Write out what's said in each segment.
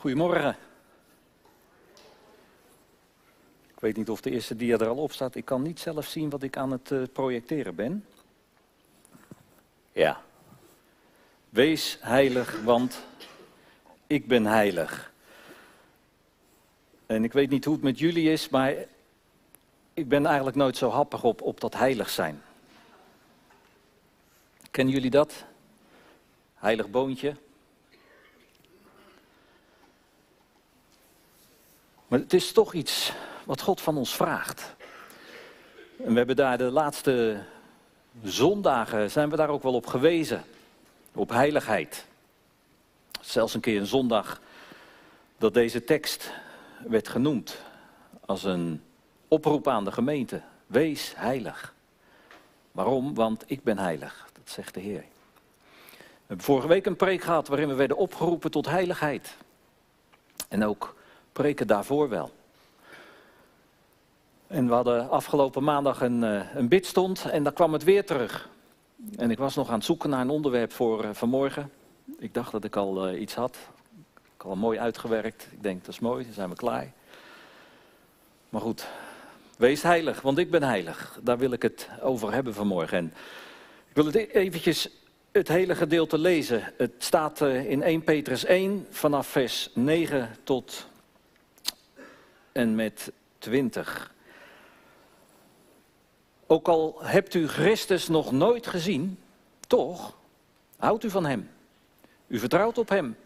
Goedemorgen. Ik weet niet of de eerste dia er al op staat. Ik kan niet zelf zien wat ik aan het uh, projecteren ben. Ja. Wees heilig, want ik ben heilig. En ik weet niet hoe het met jullie is, maar ik ben eigenlijk nooit zo happig op, op dat heilig zijn. Kennen jullie dat? Heilig boontje. Maar het is toch iets wat God van ons vraagt. En we hebben daar de laatste zondagen, zijn we daar ook wel op gewezen. Op heiligheid. Zelfs een keer een zondag dat deze tekst werd genoemd als een oproep aan de gemeente. Wees heilig. Waarom? Want ik ben heilig, dat zegt de Heer. We hebben vorige week een preek gehad waarin we werden opgeroepen tot heiligheid. En ook preken daarvoor wel. En we hadden afgelopen maandag een, uh, een bidstond en daar kwam het weer terug. En ik was nog aan het zoeken naar een onderwerp voor uh, vanmorgen. Ik dacht dat ik al uh, iets had. Ik had al mooi uitgewerkt. Ik denk, dat is mooi, dan zijn we klaar. Maar goed, wees heilig, want ik ben heilig. Daar wil ik het over hebben vanmorgen. En ik wil het e-, eventjes het hele gedeelte lezen. Het staat in 1 Petrus 1 vanaf vers 9 tot en met 20. Ook al hebt u Christus nog nooit gezien, toch houdt u van Hem. U vertrouwt op Hem,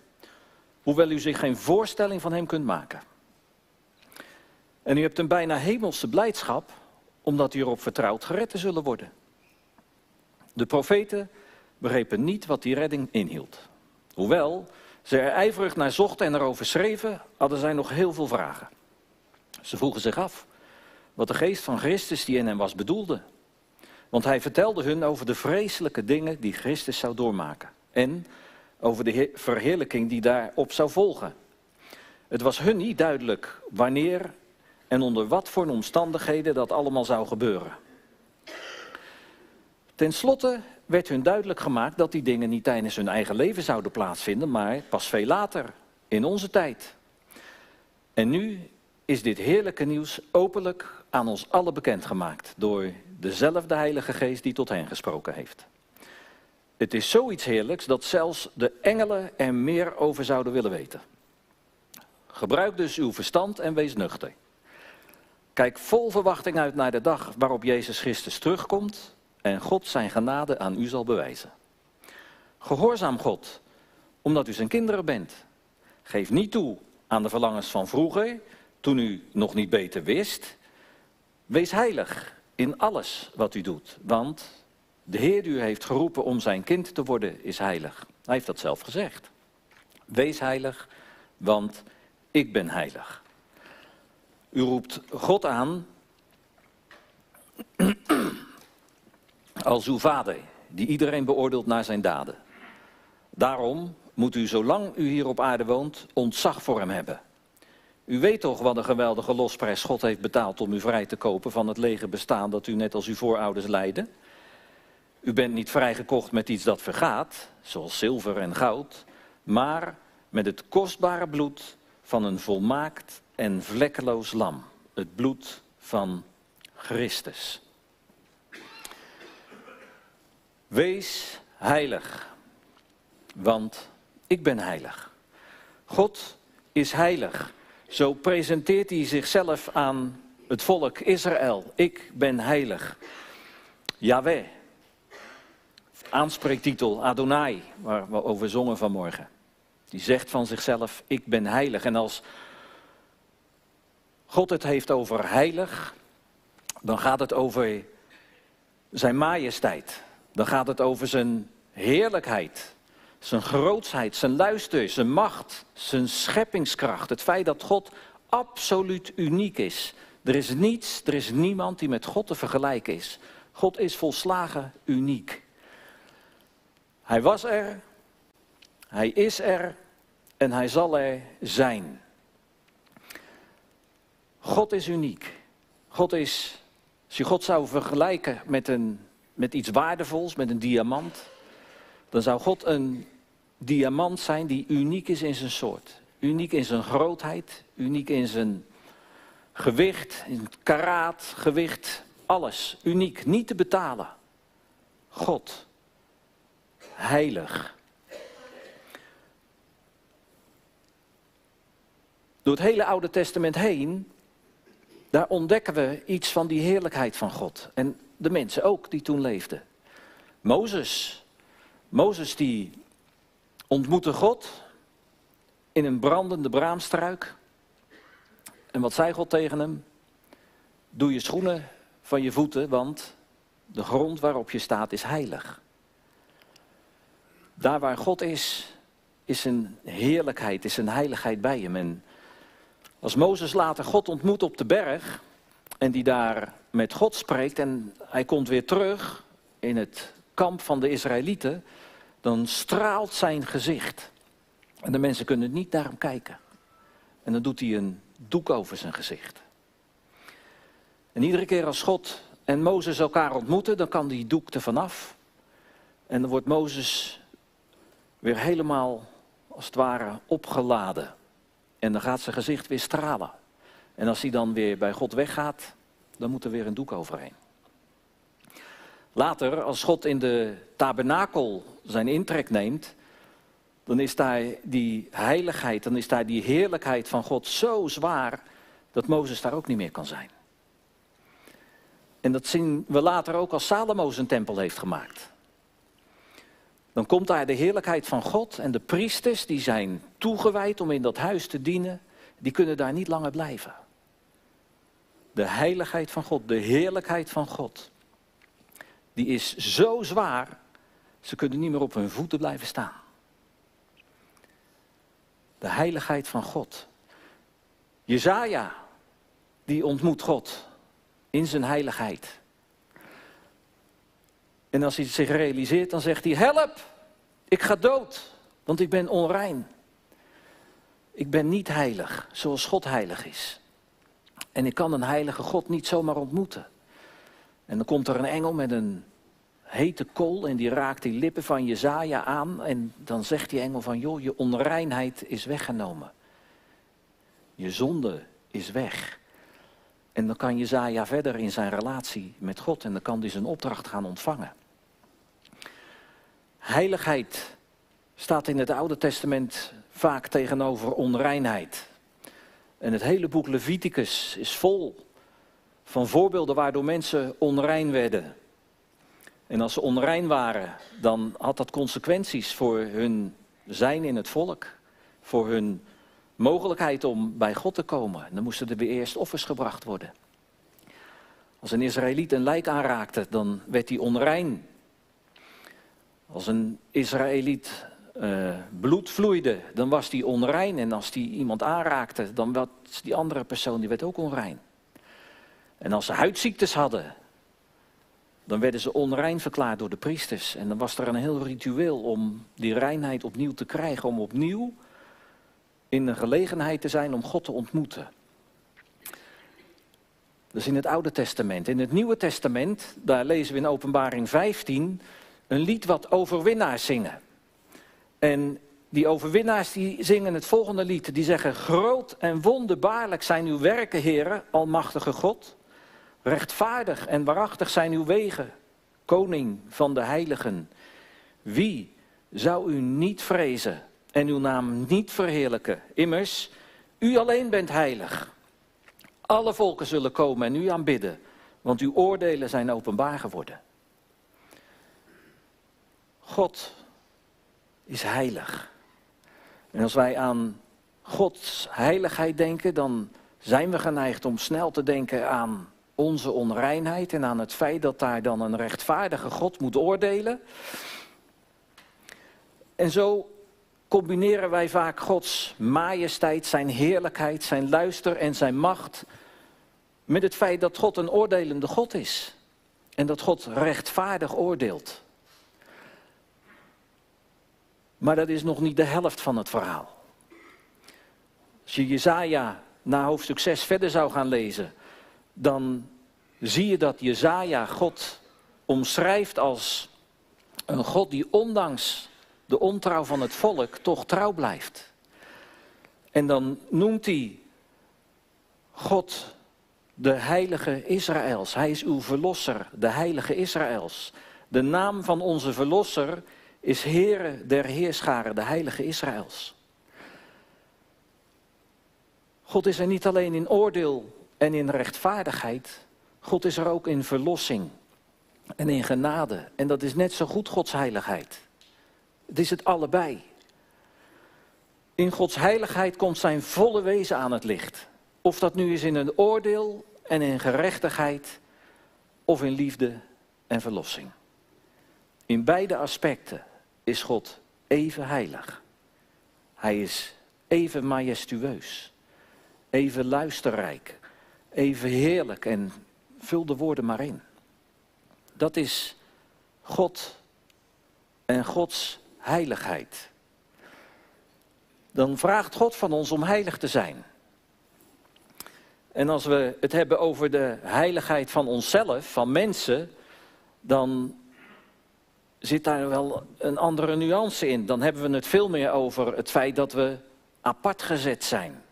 hoewel u zich geen voorstelling van Hem kunt maken. En u hebt een bijna hemelse blijdschap, omdat u erop vertrouwt gered te zullen worden. De profeten begrepen niet wat die redding inhield. Hoewel ze er ijverig naar zochten en erover schreven, hadden zij nog heel veel vragen. Ze vroegen zich af wat de geest van Christus die in hem was bedoelde. Want hij vertelde hun over de vreselijke dingen die Christus zou doormaken. En over de verheerlijking die daarop zou volgen. Het was hun niet duidelijk wanneer en onder wat voor omstandigheden dat allemaal zou gebeuren. Ten slotte werd hun duidelijk gemaakt dat die dingen niet tijdens hun eigen leven zouden plaatsvinden, maar pas veel later, in onze tijd. En nu is dit heerlijke nieuws openlijk aan ons allen bekendgemaakt door dezelfde Heilige Geest die tot hen gesproken heeft. Het is zoiets heerlijks dat zelfs de engelen er meer over zouden willen weten. Gebruik dus uw verstand en wees nuchter. Kijk vol verwachting uit naar de dag waarop Jezus Christus terugkomt en God zijn genade aan u zal bewijzen. Gehoorzaam God, omdat u zijn kinderen bent. Geef niet toe aan de verlangens van vroeger, toen u nog niet beter wist. Wees heilig in alles wat u doet, want de Heer u heeft geroepen om zijn kind te worden, is heilig. Hij heeft dat zelf gezegd. Wees heilig, want ik ben heilig. U roept God aan als uw vader, die iedereen beoordeelt naar zijn daden. Daarom moet u, zolang u hier op aarde woont, ontzag voor hem hebben. U weet toch wat een geweldige losprijs God heeft betaald om u vrij te kopen van het lege bestaan dat u net als uw voorouders leidde? U bent niet vrijgekocht met iets dat vergaat, zoals zilver en goud, maar met het kostbare bloed van een volmaakt en vlekkeloos lam, het bloed van Christus. Wees heilig, want ik ben heilig. God is heilig. Zo presenteert hij zichzelf aan het volk Israël. Ik ben heilig. Yahweh. Aanspreektitel Adonai, waar we over zongen vanmorgen. Die zegt van zichzelf, ik ben heilig. En als God het heeft over heilig, dan gaat het over zijn majesteit. Dan gaat het over zijn heerlijkheid. Zijn grootsheid, zijn luister, zijn macht, zijn scheppingskracht. Het feit dat God absoluut uniek is. Er is niets, er is niemand die met God te vergelijken is. God is volslagen uniek. Hij was er, hij is er en hij zal er zijn. God is uniek. God is, als je God zou vergelijken met, een, met iets waardevols, met een diamant, dan zou God een diamant zijn die uniek is in zijn soort. uniek in zijn grootheid, uniek in zijn gewicht, in karaat, gewicht, alles. Uniek, niet te betalen. God, heilig. Door het hele Oude Testament heen, daar ontdekken we iets van die heerlijkheid van God. En de mensen ook die toen leefden. Mozes, Mozes die ontmoette God in een brandende braamstruik. En wat zei God tegen hem? Doe je schoenen van je voeten, want de grond waarop je staat is heilig. Daar waar God is, is een heerlijkheid, is een heiligheid bij hem. En als Mozes later God ontmoet op de berg en die daar met God spreekt en hij komt weer terug in het kamp van de Israëlieten, dan straalt zijn gezicht. En de mensen kunnen niet naar hem kijken. En dan doet hij een doek over zijn gezicht. En iedere keer als God en Mozes elkaar ontmoeten, dan kan die doek er vanaf. En dan wordt Mozes weer helemaal, als het ware, opgeladen. En dan gaat zijn gezicht weer stralen. En als hij dan weer bij God weggaat, dan moet er weer een doek overheen. Later, als God in de tabernakel zijn intrek neemt, dan is daar die heiligheid, dan is daar die heerlijkheid van God zo zwaar dat Mozes daar ook niet meer kan zijn. En dat zien we later ook als Salomo zijn tempel heeft gemaakt. Dan komt daar de heerlijkheid van God en de priesters die zijn toegewijd om in dat huis te dienen, die kunnen daar niet langer blijven. De heiligheid van God, de heerlijkheid van God, die is zo zwaar, ze kunnen niet meer op hun voeten blijven staan. De heiligheid van God. Jezaja, die ontmoet God in zijn heiligheid. En als hij zich realiseert, dan zegt hij: Help, ik ga dood, want ik ben onrein. Ik ben niet heilig, zoals God heilig is. En ik kan een heilige God niet zomaar ontmoeten. En dan komt er een engel met een hete kool en die raakt die lippen van Jezaja aan. En dan zegt die engel van, joh, je onreinheid is weggenomen. Je zonde is weg. En dan kan Jezaja verder in zijn relatie met God en dan kan hij zijn opdracht gaan ontvangen. Heiligheid staat in het Oude Testament vaak tegenover onreinheid. En het hele boek Leviticus is vol van voorbeelden waardoor mensen onrein werden. En als ze onrein waren, dan had dat consequenties voor hun zijn in het volk, voor hun mogelijkheid om bij God te komen. dan moesten er weer eerst offers gebracht worden. Als een Israëliet een lijk aanraakte, dan werd hij onrein. Als een Israëliet uh, bloed vloeide, dan was die onrein. En als die iemand aanraakte, dan was die andere persoon die werd ook onrein. En als ze huidziektes hadden, dan werden ze onrein verklaard door de priesters. En dan was er een heel ritueel om die reinheid opnieuw te krijgen, om opnieuw in de gelegenheid te zijn om God te ontmoeten. Dus in het Oude Testament. In het Nieuwe Testament, daar lezen we in Openbaring 15 een lied wat overwinnaars zingen. En die overwinnaars die zingen het volgende lied. Die zeggen, groot en wonderbaarlijk zijn uw werken, heren, almachtige God. Rechtvaardig en waarachtig zijn uw wegen, koning van de heiligen. Wie zou u niet vrezen en uw naam niet verheerlijken? Immers, u alleen bent heilig. Alle volken zullen komen en u aanbidden, want uw oordelen zijn openbaar geworden. God is heilig. En als wij aan Gods heiligheid denken, dan zijn we geneigd om snel te denken aan onze onreinheid en aan het feit dat daar dan een rechtvaardige God moet oordelen. En zo combineren wij vaak Gods majesteit, zijn heerlijkheid, zijn luister en zijn macht met het feit dat God een oordelende God is. En dat God rechtvaardig oordeelt. Maar dat is nog niet de helft van het verhaal. Als je Jezaja na hoofdstuk 6 verder zou gaan lezen, dan zie je dat Jezaja God omschrijft als een God die ondanks de ontrouw van het volk toch trouw blijft. En dan noemt hij God de heilige Israëls. Hij is uw verlosser, de heilige Israëls. De naam van onze verlosser is Heere der Heerscharen, de heilige Israëls. God is er niet alleen in oordeel en in rechtvaardigheid. God is er ook in verlossing en in genade. En dat is net zo goed Gods heiligheid. Het is het allebei. In Gods heiligheid komt zijn volle wezen aan het licht. Of dat nu is in een oordeel en in gerechtigheid, of in liefde en verlossing. In beide aspecten is God even heilig. Hij is even majestueus, even luisterrijk, even heerlijk en vul de woorden maar in. Dat is God en Gods heiligheid. Dan vraagt God van ons om heilig te zijn. En als we het hebben over de heiligheid van onszelf, van mensen, dan zit daar wel een andere nuance in. Dan hebben we het veel meer over het feit dat we apart gezet zijn.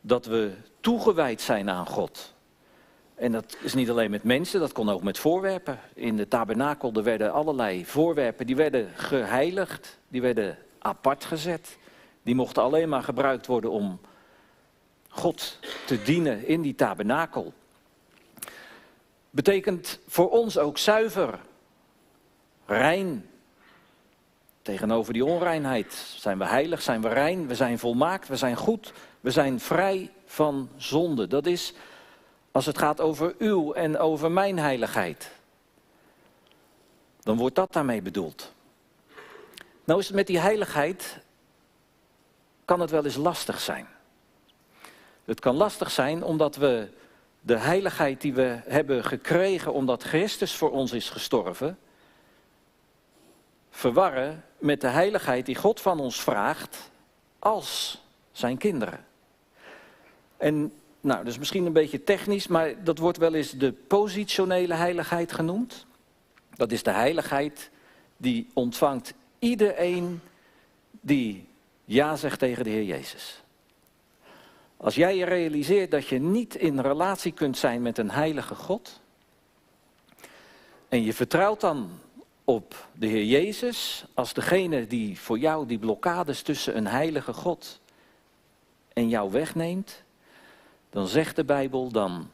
Dat we toegewijd zijn aan God. En dat is niet alleen met mensen, dat kon ook met voorwerpen. In de tabernakel er werden allerlei voorwerpen, die werden geheiligd, die werden apart gezet. Die mochten alleen maar gebruikt worden om God te dienen in die tabernakel. Betekent voor ons ook zuiver, rein. Tegenover die onreinheid zijn we heilig, zijn we rein, we zijn volmaakt, we zijn goed, we zijn vrij van zonde. Dat is als het gaat over uw en over mijn heiligheid. Dan wordt dat daarmee bedoeld. Nou is het met die heiligheid, kan het wel eens lastig zijn. Het kan lastig zijn omdat we de heiligheid die we hebben gekregen omdat Christus voor ons is gestorven, verwarren met de heiligheid die God van ons vraagt als zijn kinderen. En nou, dat is misschien een beetje technisch, maar dat wordt wel eens de positionele heiligheid genoemd. Dat is de heiligheid die ontvangt iedereen die ja zegt tegen de Heer Jezus. Als jij je realiseert dat je niet in relatie kunt zijn met een heilige God. En je vertrouwt dan op de Heer Jezus als degene die voor jou die blokkades tussen een heilige God en jou wegneemt. Dan zegt de Bijbel, dan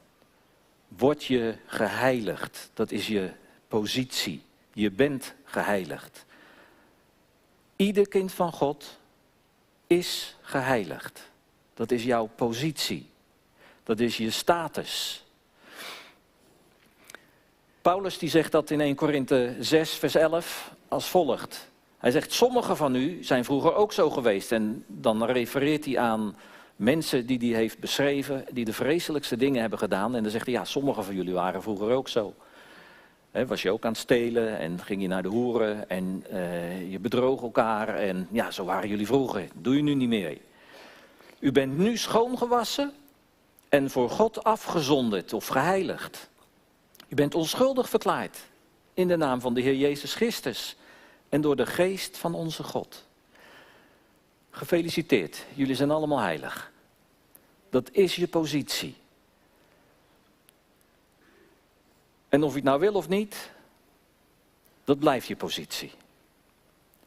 word je geheiligd. Dat is je positie. Je bent geheiligd. Ieder kind van God is geheiligd. Dat is jouw positie. Dat is je status. Paulus die zegt dat in 1 Korinthe 6, vers 11 als volgt. Hij zegt, sommigen van u zijn vroeger ook zo geweest. En dan refereert hij aan mensen die hij heeft beschreven, die de vreselijkste dingen hebben gedaan. En dan zegt hij, ja, sommigen van jullie waren vroeger ook zo. was je ook aan het stelen en ging je naar de hoeren en uh, je bedroog elkaar. En ja, zo waren jullie vroeger. Doe je nu niet meer. U bent nu schoongewassen en voor God afgezonderd of geheiligd. U bent onschuldig verklaard in de naam van de Heer Jezus Christus en door de geest van onze God. Gefeliciteerd, jullie zijn allemaal heilig. Dat is je positie. En of je het nou wil of niet, dat blijft je positie.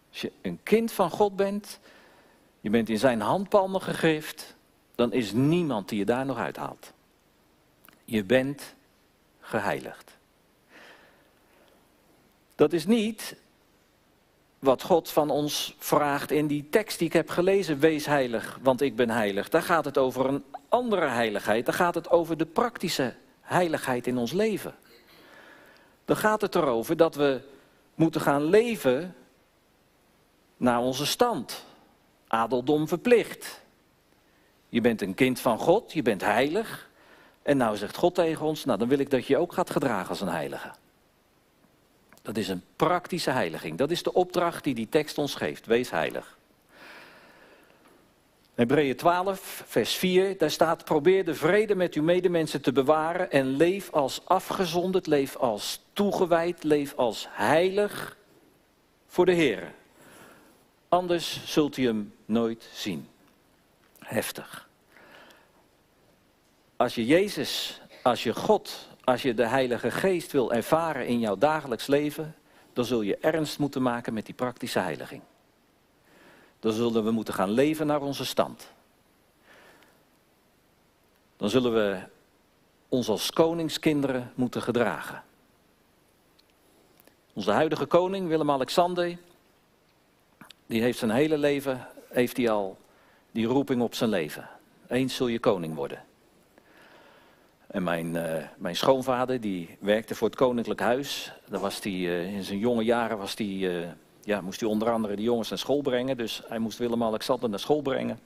Als je een kind van God bent, je bent in zijn handpalmen gegrift, dan is niemand die je daar nog uithaalt. Je bent geheiligd. Dat is niet wat God van ons vraagt in die tekst die ik heb gelezen, wees heilig, want ik ben heilig. Daar gaat het over een andere heiligheid, daar gaat het over de praktische heiligheid in ons leven. Dan gaat het erover dat we moeten gaan leven naar onze stand adeldom verplicht. Je bent een kind van God, je bent heilig. En nou zegt God tegen ons, nou dan wil ik dat je ook gaat gedragen als een heilige. Dat is een praktische heiliging. Dat is de opdracht die die tekst ons geeft. Wees heilig. Hebreeën 12, vers 4, daar staat: Probeer de vrede met uw medemensen te bewaren en leef als afgezonderd, leef als toegewijd, leef als heilig voor de Heer. Anders zult u hem nooit zien. heftig. Als je Jezus, als je God, als je de Heilige Geest wil ervaren in jouw dagelijks leven, dan zul je ernst moeten maken met die praktische heiliging. Dan zullen we moeten gaan leven naar onze stand. Dan zullen we ons als koningskinderen moeten gedragen. Onze huidige koning, Willem-Alexander, die heeft zijn hele leven, heeft hij al die roeping op zijn leven. Eens zul je koning worden. En mijn, uh, mijn schoonvader, die werkte voor het Koninklijk Huis. Daar was hij, uh, in zijn jonge jaren was die, uh, ja, moest hij onder andere de jongens naar school brengen. Dus hij moest Willem-Alexander naar school brengen.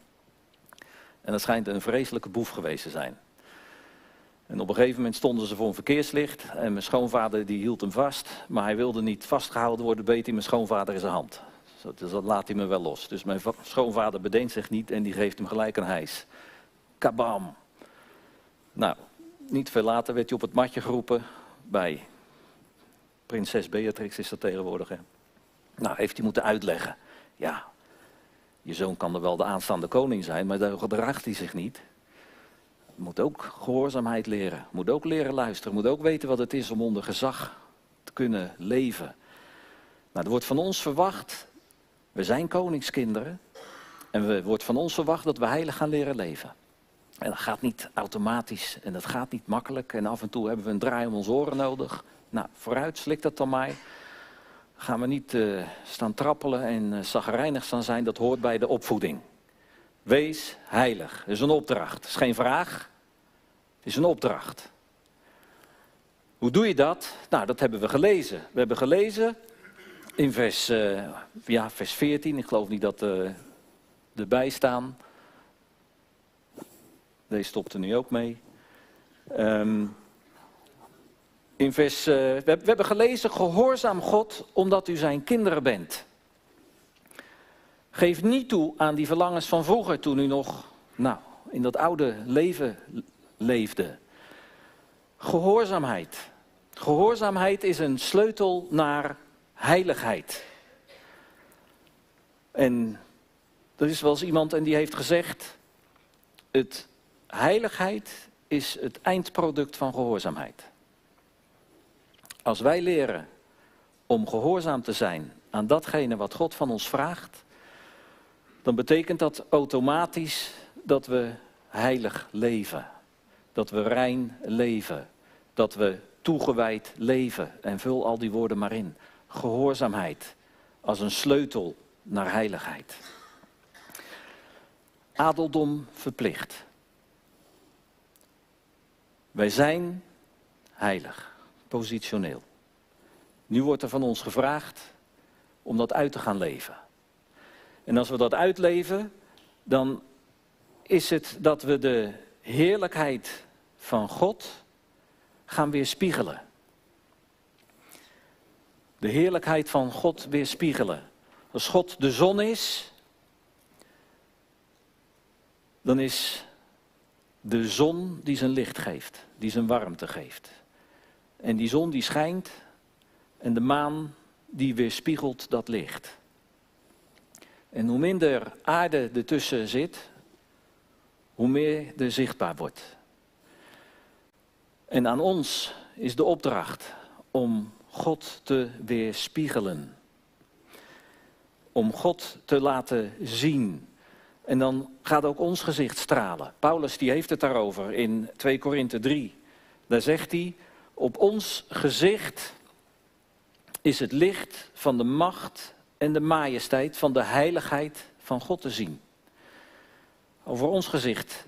En dat schijnt een vreselijke boef geweest te zijn. En op een gegeven moment stonden ze voor een verkeerslicht. En mijn schoonvader die hield hem vast. Maar hij wilde niet vastgehouden worden, beet hij mijn schoonvader in zijn hand. Dus dat laat hij me wel los. Dus mijn schoonvader bedenkt zich niet en die geeft hem gelijk een hijs. Kabam. Nou, niet veel later werd hij op het matje geroepen bij prinses Beatrix is dat tegenwoordig. Nou, heeft hij moeten uitleggen. Ja, je zoon kan er wel de aanstaande koning zijn, maar daar gedraagt hij zich niet. Moet ook gehoorzaamheid leren, moet ook leren luisteren, moet ook weten wat het is om onder gezag te kunnen leven. Nou, er wordt van ons verwacht, we zijn koningskinderen, en er wordt van ons verwacht dat we heilig gaan leren leven. En dat gaat niet automatisch en dat gaat niet makkelijk. En af en toe hebben we een draai om onze oren nodig. Nou, vooruit, slik dat dan mij. Gaan we niet uh, staan trappelen en uh, staan zijn, dat hoort bij de opvoeding. Wees heilig. Dat is een opdracht. Is geen vraag. Het is een opdracht. Hoe doe je dat? Nou, dat hebben we gelezen. We hebben gelezen in vers, uh, ja, vers 14. Ik geloof niet dat uh, erbij staan. Deze stopt er nu ook mee. Um, in vers, uh, we, we, hebben gelezen, gehoorzaam God omdat u zijn kinderen bent. Geef niet toe aan die verlangens van vroeger toen u nog nou, in dat oude leven leefde. Gehoorzaamheid. Gehoorzaamheid is een sleutel naar heiligheid. En er is wel eens iemand en die heeft gezegd, het heiligheid is het eindproduct van gehoorzaamheid. Als wij leren om gehoorzaam te zijn aan datgene wat God van ons vraagt, dan betekent dat automatisch dat we heilig leven. Dat we rein leven. Dat we toegewijd leven. En vul al die woorden maar in. Gehoorzaamheid als een sleutel naar heiligheid. Adeldom verplicht. Wij zijn heilig, positioneel. Nu wordt er van ons gevraagd om dat uit te gaan leven. En als we dat uitleven, dan is het dat we de heerlijkheid van God gaan weerspiegelen. De heerlijkheid van God weerspiegelen. Als God de zon is, dan is de zon die zijn licht geeft, die zijn warmte geeft. En die zon die schijnt en de maan die weerspiegelt dat licht. En hoe minder aarde ertussen zit, hoe meer er zichtbaar wordt. En aan ons is de opdracht om God te weerspiegelen. Om God te laten zien. En dan gaat ook ons gezicht stralen. Paulus die heeft het daarover in 2 Korinthe 3. Daar zegt hij, op ons gezicht is het licht van de macht en de majesteit van de heiligheid van God te zien. Over ons gezicht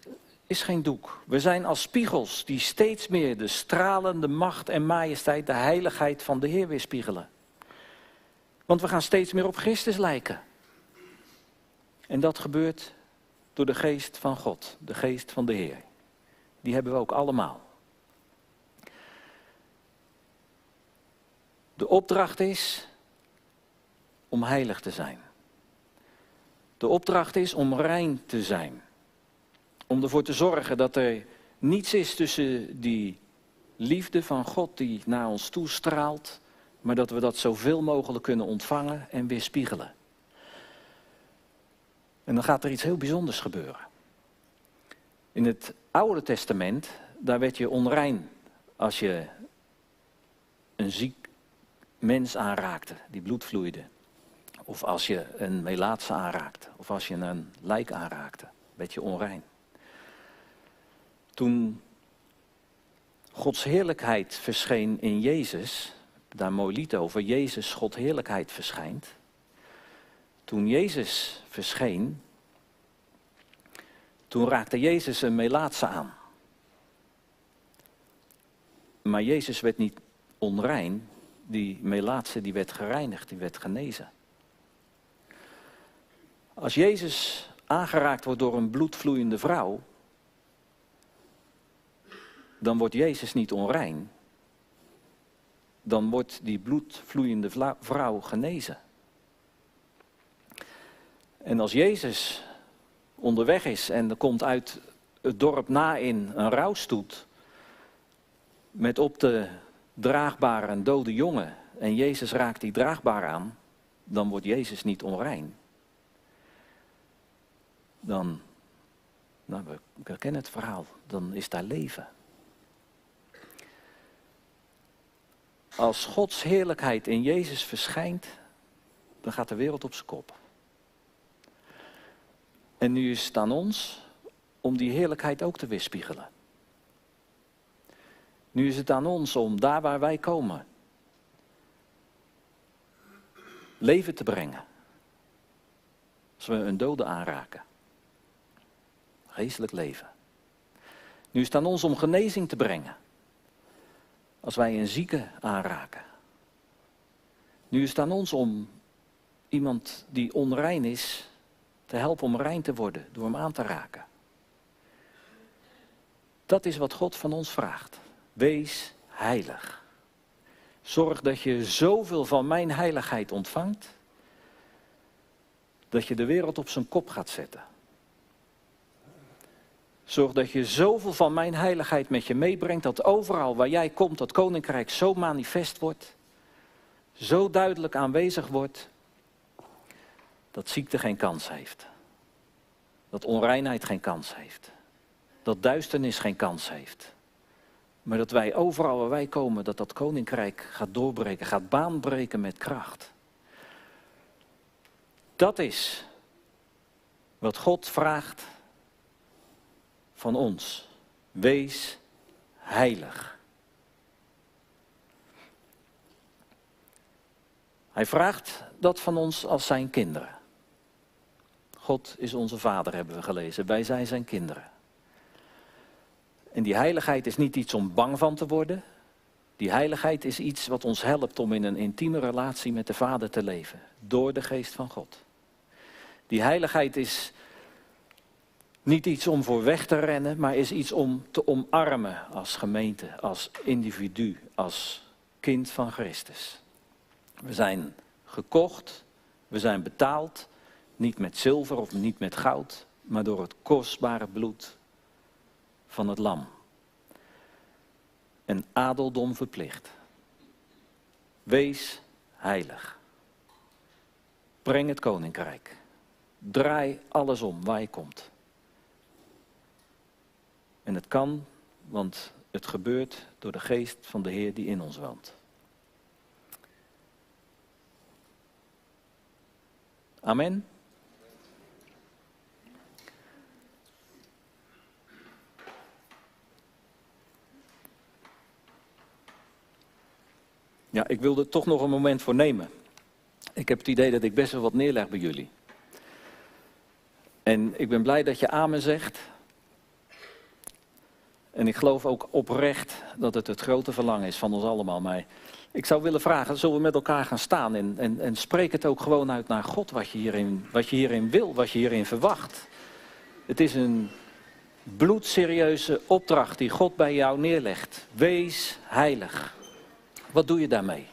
is geen doek. We zijn als spiegels die steeds meer de stralende macht en majesteit, de heiligheid van de Heer weerspiegelen. Want we gaan steeds meer op Christus lijken. En dat gebeurt door de geest van God, de geest van de Heer. Die hebben we ook allemaal. De opdracht is om heilig te zijn. De opdracht is om rein te zijn. Om ervoor te zorgen dat er niets is tussen die liefde van God die naar ons toestraalt, maar dat we dat zoveel mogelijk kunnen ontvangen en weerspiegelen. En dan gaat er iets heel bijzonders gebeuren. In het Oude Testament, daar werd je onrein als je een ziek mens aanraakte die bloed vloeide. Of als je een melaatse aanraakte. Of als je een lijk aanraakte. Werd je onrein. Toen Gods heerlijkheid verscheen in Jezus. Daar mooi lied over. Jezus, God heerlijkheid verschijnt. Toen Jezus verscheen. Toen raakte Jezus een melaatse aan. Maar Jezus werd niet onrein, die melaatse die werd gereinigd, die werd genezen. Als Jezus aangeraakt wordt door een bloedvloeiende vrouw, dan wordt Jezus niet onrein. Dan wordt die bloedvloeiende vrouw genezen. En als Jezus onderweg is en er komt uit het dorp na in een rouwstoet, met op de draagbare een dode jongen en Jezus raakt die draagbaar aan, dan wordt Jezus niet onrein. Dan, nou, we kennen het verhaal, dan is daar leven. Als Gods heerlijkheid in Jezus verschijnt, dan gaat de wereld op zijn kop. En nu is het aan ons om die heerlijkheid ook te weerspiegelen. Nu is het aan ons om daar waar wij komen, leven te brengen. Als we een dode aanraken. Geestelijk leven. Nu is het aan ons om genezing te brengen. Als wij een zieke aanraken. Nu is het aan ons om iemand die onrein is te helpen om rein te worden door hem aan te raken. Dat is wat God van ons vraagt. Wees heilig. Zorg dat je zoveel van mijn heiligheid ontvangt, dat je de wereld op zijn kop gaat zetten. Zorg dat je zoveel van mijn heiligheid met je meebrengt, dat overal waar jij komt, dat koninkrijk zo manifest wordt, zo duidelijk aanwezig wordt, dat ziekte geen kans heeft. Dat onreinheid geen kans heeft. Dat duisternis geen kans heeft. Maar dat wij overal waar wij komen, dat dat koninkrijk gaat doorbreken, gaat baanbreken met kracht. Dat is wat God vraagt van ons. Wees heilig. Hij vraagt dat van ons als zijn kinderen. God is onze vader, hebben we gelezen. Wij zijn zijn kinderen. En die heiligheid is niet iets om bang van te worden. Die heiligheid is iets wat ons helpt om in een intieme relatie met de Vader te leven. Door de geest van God. Die heiligheid is niet iets om voor weg te rennen, maar is iets om te omarmen als gemeente, als individu, als kind van Christus. We zijn gekocht, we zijn betaald, niet met zilver of niet met goud, maar door het kostbare bloed van het lam. En adeldom verplicht. Wees heilig. Breng het koninkrijk. Draai alles om waar je komt. En het kan, want het gebeurt door de geest van de Heer die in ons woont. Amen. Ja, ik wilde er toch nog een moment voor nemen. Ik heb het idee dat ik best wel wat neerleg bij jullie. En ik ben blij dat je amen zegt. En ik geloof ook oprecht dat het het grote verlangen is van ons allemaal. Maar ik zou willen vragen, zullen we met elkaar gaan staan en, en, en spreek het ook gewoon uit naar God wat je, hierin, wat je hierin wil, wat je hierin verwacht. Het is een bloedserieuze opdracht die God bij jou neerlegt. Wees heilig. Wat doe je daarmee?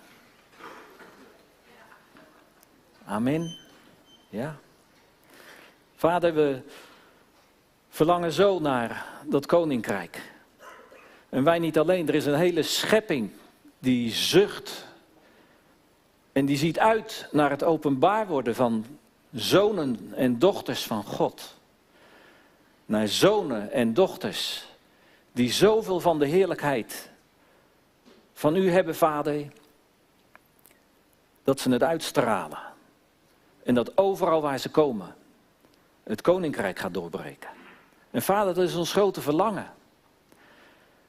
Amen. Ja. Vader, we verlangen zo naar dat koninkrijk. En wij niet alleen, er is een hele schepping die zucht. En die ziet uit naar het openbaar worden van zonen en dochters van God. naar zonen en dochters die zoveel van de heerlijkheid van u hebben, Vader, dat ze het uitstralen. En dat overal waar ze komen, het koninkrijk gaat doorbreken. En Vader, dat is ons grote verlangen.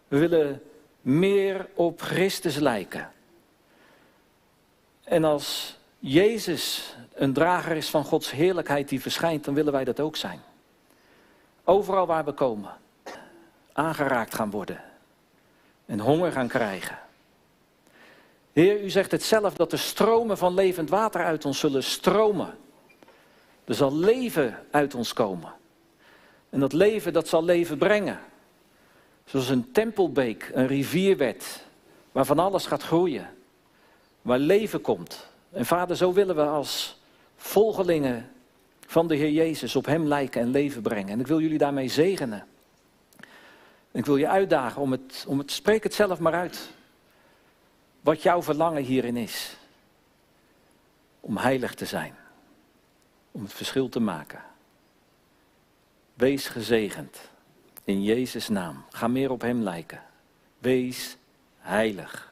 We willen meer op Christus lijken. En als Jezus een drager is van Gods heerlijkheid die verschijnt, dan willen wij dat ook zijn. Overal waar we komen, aangeraakt gaan worden en honger gaan krijgen. Heer, u zegt het zelf dat de stromen van levend water uit ons zullen stromen. Er zal leven uit ons komen. En dat leven, dat zal leven brengen. Zoals een tempelbeek, een rivierwet, waar van alles gaat groeien. Waar leven komt. En vader, zo willen we als volgelingen van de Heer Jezus op Hem lijken en leven brengen. En ik wil jullie daarmee zegenen. En ik wil je uitdagen om het, om het, spreek het zelf maar uit. Wat jouw verlangen hierin is. Om heilig te zijn. Om het verschil te maken. Wees gezegend. In Jezus' naam. Ga meer op Hem lijken. Wees heilig.